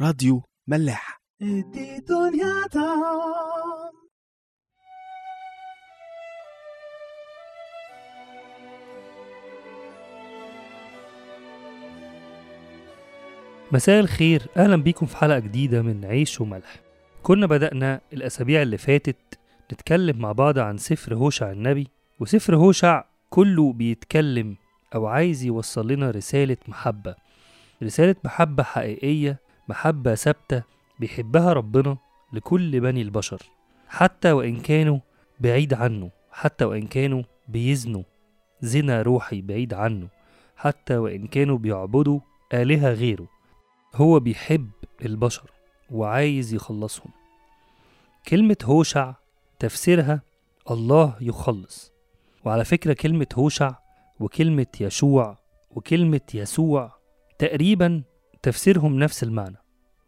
راديو ملاح. مساء الخير أهلا بيكم في حلقة جديدة من عيش وملح. كنا بدأنا الأسابيع اللي فاتت نتكلم مع بعض عن سفر هوشع النبي وسفر هوشع كله بيتكلم أو عايز يوصل لنا رسالة محبة. رسالة محبة حقيقية محبة ثابتة بيحبها ربنا لكل بني البشر حتى وإن كانوا بعيد عنه حتى وإن كانوا بيزنوا زنا روحي بعيد عنه حتى وإن كانوا بيعبدوا آلهة غيره. هو بيحب البشر وعايز يخلصهم. كلمة هوشع تفسيرها الله يخلص. وعلى فكرة كلمة هوشع وكلمة يشوع وكلمة يسوع تقريبا تفسيرهم نفس المعنى.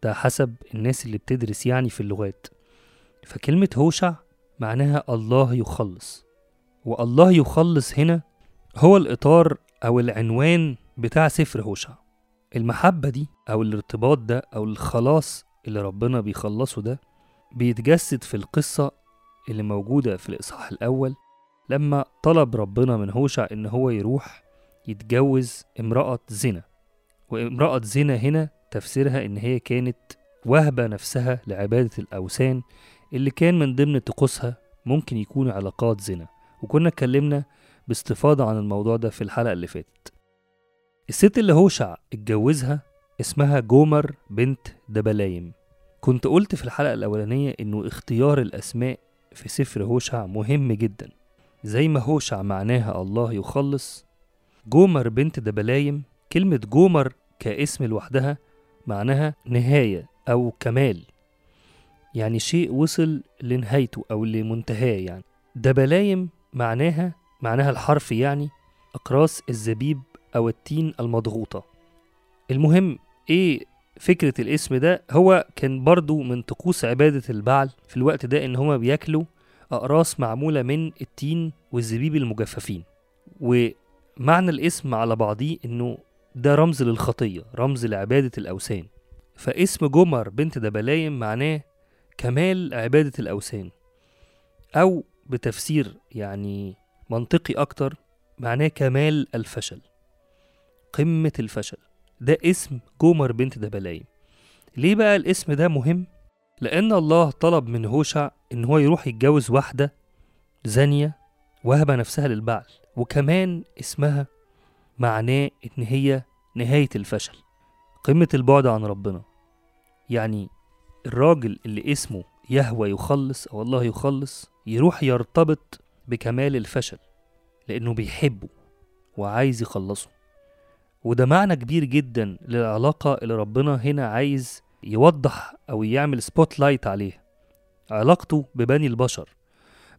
ده حسب الناس اللي بتدرس يعني في اللغات. فكلمة هوشع معناها الله يخلص. والله يخلص هنا هو الإطار أو العنوان بتاع سفر هوشع. المحبة دي أو الارتباط ده أو الخلاص اللي ربنا بيخلصه ده بيتجسد في القصة اللي موجودة في الإصحاح الأول لما طلب ربنا من هوشع إن هو يروح يتجوز امرأة زنا. وامرأة زنا هنا تفسيرها إن هي كانت وهبة نفسها لعبادة الأوثان اللي كان من ضمن طقوسها ممكن يكون علاقات زنا. وكنا اتكلمنا باستفاضة عن الموضوع ده في الحلقة اللي فاتت. الست اللي هوشع اتجوزها اسمها جومر بنت دبلايم. كنت قلت في الحلقة الأولانية إنه اختيار الأسماء في سفر هوشع مهم جدا. زي ما هوشع معناها الله يخلص جومر بنت دبلايم كلمة جومر كاسم لوحدها معناها نهاية أو كمال. يعني شيء وصل لنهايته أو لمنتهاه يعني. دبلايم معناها معناها الحرفي يعني أقراص الزبيب أو التين المضغوطة. المهم إيه فكرة الاسم ده؟ هو كان برضو من طقوس عبادة البعل في الوقت ده إن هما بياكلوا أقراص معمولة من التين والزبيب المجففين. ومعنى الاسم على بعضيه إنه ده رمز للخطية رمز لعبادة الأوثان. فاسم جمر بنت دبلايم معناه كمال عبادة الأوثان. أو بتفسير يعني منطقي أكتر معناه كمال الفشل قمة الفشل. ده اسم جومر بنت دبلايم. ليه بقى الاسم ده مهم؟ لأن الله طلب من هوشع إن هو يروح يتجوز واحدة زانية وهبة نفسها للبعل وكمان اسمها معناه إن هي نهاية الفشل قمة البعد عن ربنا. يعني الراجل اللي اسمه يهوى يخلص أو الله يخلص يروح يرتبط بكمال الفشل لأنه بيحبه وعايز يخلصه. وده معنى كبير جدا للعلاقة اللي ربنا هنا عايز يوضح أو يعمل spotlight عليها. علاقته ببني البشر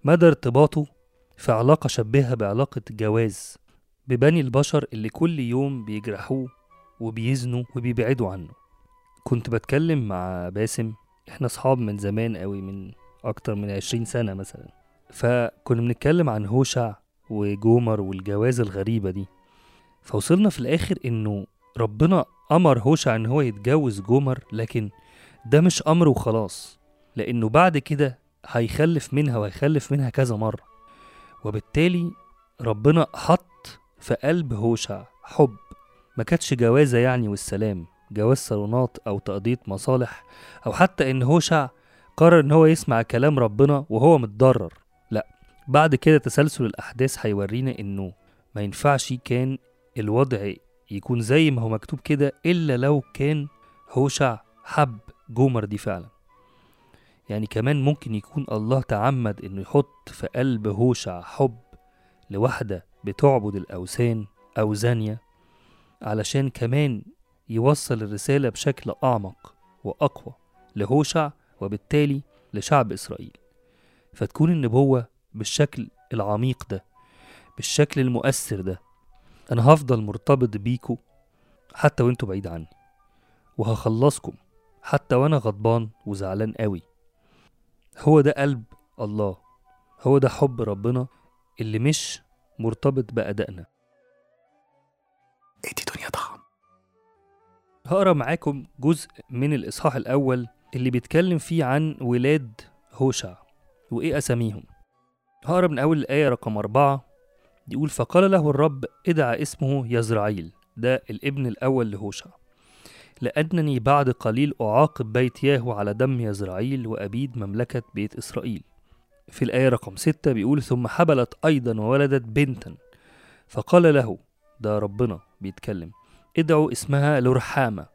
مدى ارتباطه في علاقة شبهها بعلاقة جواز. ببني البشر اللي كل يوم بيجرحوه وبيزنوا وبيبعدوا عنه. كنت بتكلم مع باسم إحنا صحاب من زمان قوي من أكتر من عشرين سنة مثلا. فكنا بنتكلم عن هوشع وجومر والجواز الغريبة دي. فوصلنا في الآخر إنه ربنا أمر هوشع إن هو يتجوز جومر لكن ده مش أمر وخلاص لأنه بعد كده هيخلف منها وهيخلف منها كذا مرة. وبالتالي ربنا حط في قلب هوشع حب. ما كانتش جوازة يعني والسلام جواز صالونات أو تقضية مصالح أو حتى إن هوشع قرر إن هو يسمع كلام ربنا وهو متضرر. لأ بعد كده تسلسل الأحداث هيورينا إنه ما ينفعش كان الوضع يكون زي ما هو مكتوب كده إلا لو كان هوشع حب جومر دي فعلا. يعني كمان ممكن يكون الله تعمد إنه يحط في قلب هوشع حب لواحدة بتعبد الأوثان أو زانية علشان كمان يوصل الرسالة بشكل أعمق وأقوى لهوشع وبالتالي لشعب إسرائيل. فتكون النبوة بالشكل العميق ده بالشكل المؤثر ده أنا هفضل مرتبط بيكو حتى وأنتوا بعيد عني وهخلصكم حتى وأنا غضبان وزعلان قوي. هو ده قلب الله هو ده حب ربنا اللي مش مرتبط بأدائنا. ادي دنيا طعم هقرأ معاكم جزء من الإصحاح الأول اللي بيتكلم فيه عن ولاد هوشع وإيه أساميهم. هقرأ من أول الآية رقم أربعة. يقول فقال له الرب ادعى اسمه يزرعيل ده الابن الأول لهوشع. لأنني بعد قليل أعاقب بيت ياهو على دم يزرعيل وأبيد مملكة بيت إسرائيل. في الآية رقم ستة بيقول ثم حبلت أيضا وولدت بنتا. فقال له ده ربنا. بيتكلم ادعوا اسمها لرحامة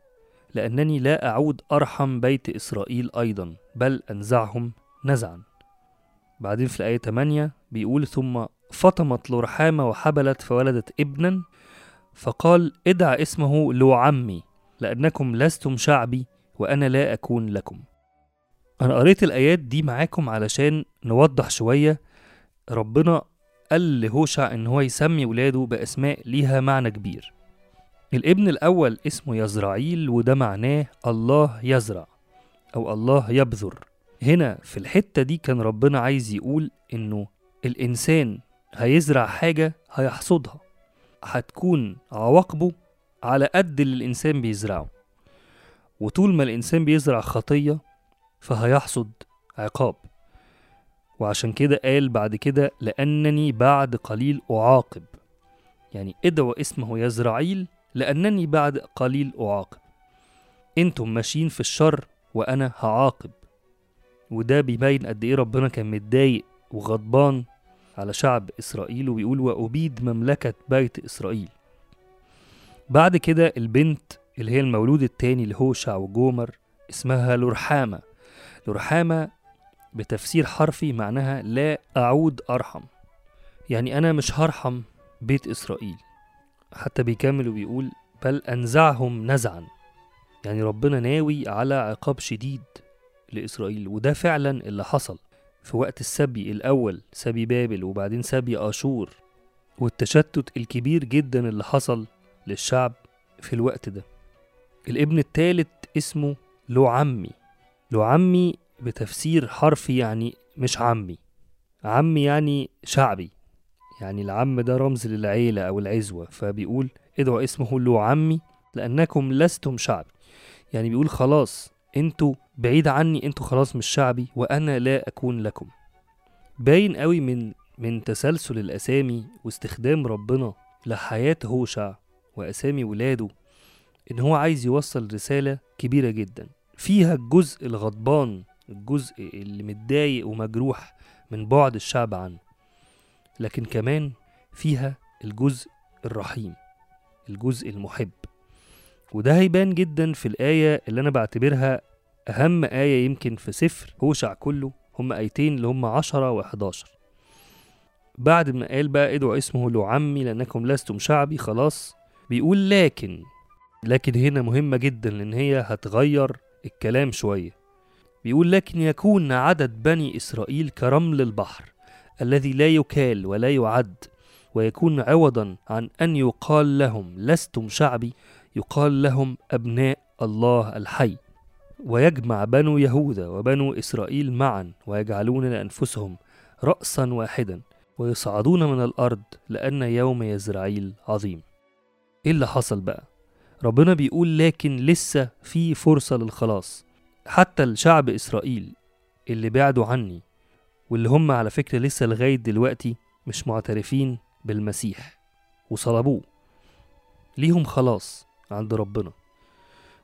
لأنني لا أعود أرحم بيت إسرائيل أيضا بل أنزعهم نزعا. بعدين في الآية 8 بيقول ثم فطمت لرحامة وحبلت فولدت ابنا. فقال ادع اسمه لعمي لأنكم لستم شعبي وأنا لا أكون لكم. أنا قريت الآيات دي معاكم علشان نوضح شوية. ربنا قال لهوشع إن هو يسمي ولاده بأسماء ليها معنى كبير. الابن الأول اسمه يزرعيل وده معناه الله يزرع أو الله يبذر. هنا في الحتة دي كان ربنا عايز يقول إنه الإنسان هيزرع حاجة هيحصدها. هتكون عواقبه على قد اللي الإنسان بيزرعه. وطول ما الإنسان بيزرع خطية فهيحصد عقاب. وعشان كده قال بعد كده لأنني بعد قليل أعاقب. يعني ادعوا اسمه يزرعيل لأنني بعد قليل أعاقب. أنتم ماشيين في الشر وأنا هعاقب. وده بيبين قد إيه ربنا كان متضايق وغضبان على شعب إسرائيل وبيقول وأبيد مملكة بيت إسرائيل. بعد كده البنت اللي هي المولود التاني لهوشع وجومر اسمها لرحامة. لرحامة بتفسير حرفي معناها لا أعود أرحم. يعني أنا مش هرحم بيت إسرائيل. حتى بيكمل وبيقول بل أنزعهم نزعا. يعني ربنا ناوي على عقاب شديد لإسرائيل وده فعلا اللي حصل. في وقت السبي الأول سبي بابل وبعدين سبي آشور والتشتت الكبير جدا اللي حصل للشعب في الوقت ده. الابن الثالث اسمه لعمي لعمي بتفسير حرفي يعني مش عمي عمي يعني شعبي. يعني العم ده رمز للعيلة أو العزوة فبيقول ادعوا اسمه لعمي لأنكم لستم شعبي. يعني بيقول خلاص أنتوا بعيد عني أنتوا خلاص مش شعبي وأنا لا أكون لكم. باين قوي من من تسلسل الأسامي واستخدام ربنا لحياة هوشع وأسامي ولاده إن هو عايز يوصل رسالة كبيرة جدا. فيها الجزء الغضبان الجزء اللي متضايق ومجروح من بعد الشعب عنه. لكن كمان فيها الجزء الرحيم الجزء المحب. وده هيبان جدا في الآية اللي أنا بعتبرها أهم آية يمكن في سفر هوشع كله هم آيتين اللي هم عشرة وحداشر. بعد ما قال بقى ادعوا اسمه لعمي لأنكم لستم شعبي خلاص. بيقول لكن لكن هنا مهمة جدا لأن هي هتغير الكلام شوية. بيقول لكن يكون عدد بني إسرائيل كرمل البحر الذي لا يكال ولا يعد ويكون عوضا عن أن يقال لهم لستم شعبي يقال لهم أبناء الله الحي. ويجمع بنو يهوذا وبنو إسرائيل معا ويجعلون لأنفسهم رأسا واحدا ويصعدون من الأرض لأن يوم يزرعيل عظيم إيه اللي حصل بقى؟ ربنا بيقول لكن لسه في فرصة للخلاص. حتى الشعب إسرائيل اللي بعدوا عني واللي هم على فكرة لسه لغاية دلوقتي مش معترفين بالمسيح وصلبوه. ليهم خلاص عند ربنا.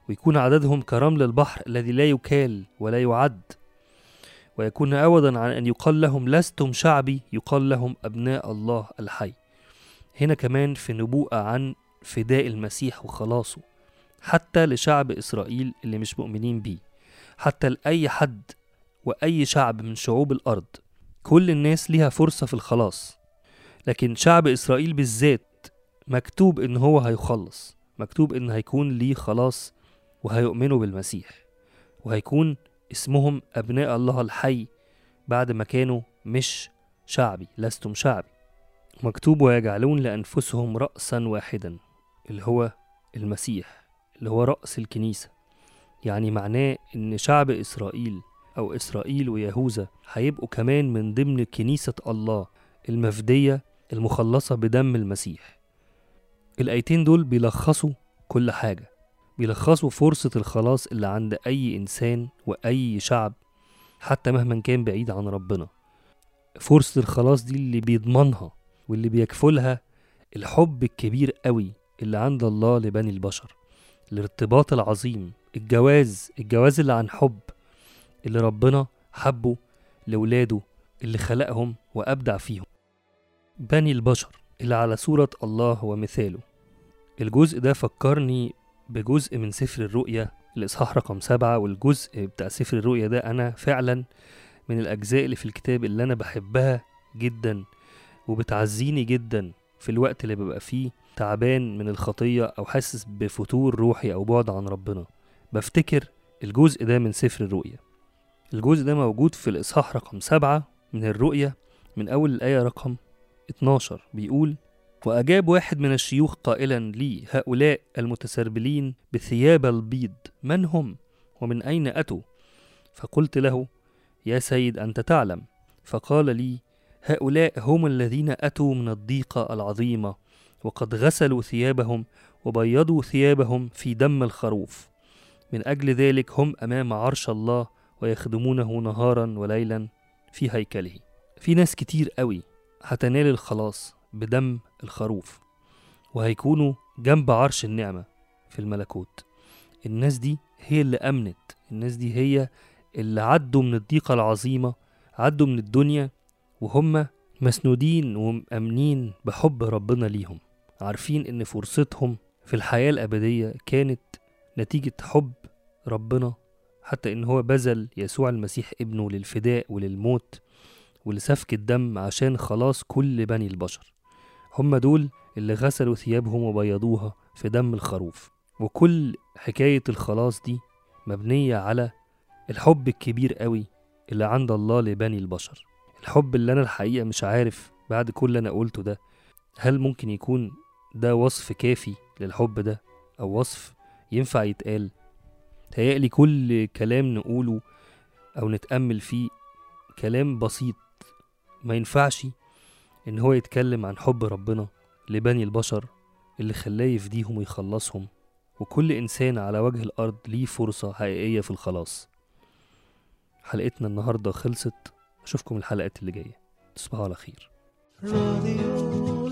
ويكون عددهم كرمل البحر الذي لا يكال ولا يعد. ويكون عوضا عن أن يقال لهم لستم شعبي يقال لهم أبناء الله الحي. هنا كمان في نبوءة عن فداء المسيح وخلاصه حتى لشعب إسرائيل اللي مش مؤمنين بيه حتى لأي حد وأي شعب من شعوب الأرض. كل الناس ليها فرصة في الخلاص لكن شعب إسرائيل بالذات مكتوب إن هو هيخلص مكتوب إن هيكون ليه خلاص وهيؤمنوا بالمسيح وهيكون اسمهم أبناء الله الحي بعد ما كانوا مش شعبي لستم شعبي. مكتوب ويجعلون لأنفسهم رأسا واحدا اللي هو المسيح اللي هو رأس الكنيسة. يعني معناه إن شعب إسرائيل أو إسرائيل ويهوذا هيبقوا كمان من ضمن كنيسة الله المفدية المخلصة بدم المسيح. الآيتين دول بيلخصوا كل حاجة. بيلخصوا فرصة الخلاص اللي عند أي إنسان وأي شعب حتى مهما كان بعيد عن ربنا. فرصة الخلاص دي اللي بيضمنها واللي بيكفلها الحب الكبير قوي اللي عند الله لبني البشر الارتباط العظيم الجواز الجواز اللي عن حب اللي ربنا حبه لولاده اللي خلقهم وأبدع فيهم. بني البشر اللي على صورة الله ومثاله الجزء ده فكرني بجزء من سفر الرؤيا الإصحاح رقم سبعة والجزء بتاع سفر الرؤيا ده أنا فعلا من الأجزاء اللي في الكتاب اللي أنا بحبها جدا وبتعزيني جدا في الوقت اللي ببقى فيه تعبان من الخطية أو حاسس بفتور روحي أو بعد عن ربنا. بفتكر الجزء ده من سفر الرؤيا. الجزء ده موجود في الإصحاح رقم سبعة من الرؤيا من أول الآية رقم 12 بيقول وأجاب واحد من الشيوخ قائلا لي هؤلاء المتسربلين بثياب البيض من هم؟ ومن أين أتوا؟ فقلت له يا سيد أنت تعلم. فقال لي هؤلاء هم الذين أتوا من الضيقة العظيمة وقد غسلوا ثيابهم وبيضوا ثيابهم في دم الخروف. من أجل ذلك هم أمام عرش الله ويخدمونه نهارا وليلا في هيكله. في ناس كتير قوي هتنال الخلاص بدم الخروف وهيكونوا جنب عرش النعمة في الملكوت. الناس دي هي اللي أمنت. الناس دي هي اللي عدوا من الضيقة العظيمة عدوا من الدنيا وهم مسنودين ومأمنين بحب ربنا ليهم. عارفين إن فرصتهم في الحياة الأبدية كانت نتيجة حب ربنا حتى إن هو بذل يسوع المسيح ابنه للفداء وللموت ولسفك الدم عشان خلاص كل بني البشر. هم دول اللي غسلوا ثيابهم وبيضوها في دم الخروف. وكل حكاية الخلاص دي مبنية على الحب الكبير قوي اللي عند الله لبني البشر. الحب اللي أنا الحقيقة مش عارف بعد كل اللي أنا قلته ده هل ممكن يكون ده وصف كافي للحب ده أو وصف ينفع يتقال. تهيألي كل كلام نقوله أو نتأمل فيه كلام بسيط. ما ينفعش إن هو يتكلم عن حب ربنا لبني البشر اللي خلاه يفديهم ويخلصهم. وكل إنسان على وجه الأرض ليه فرصة حقيقية في الخلاص. حلقتنا النهاردة خلصت. أشوفكم الحلقات اللي جاية. تصبحوا على خير. راديو.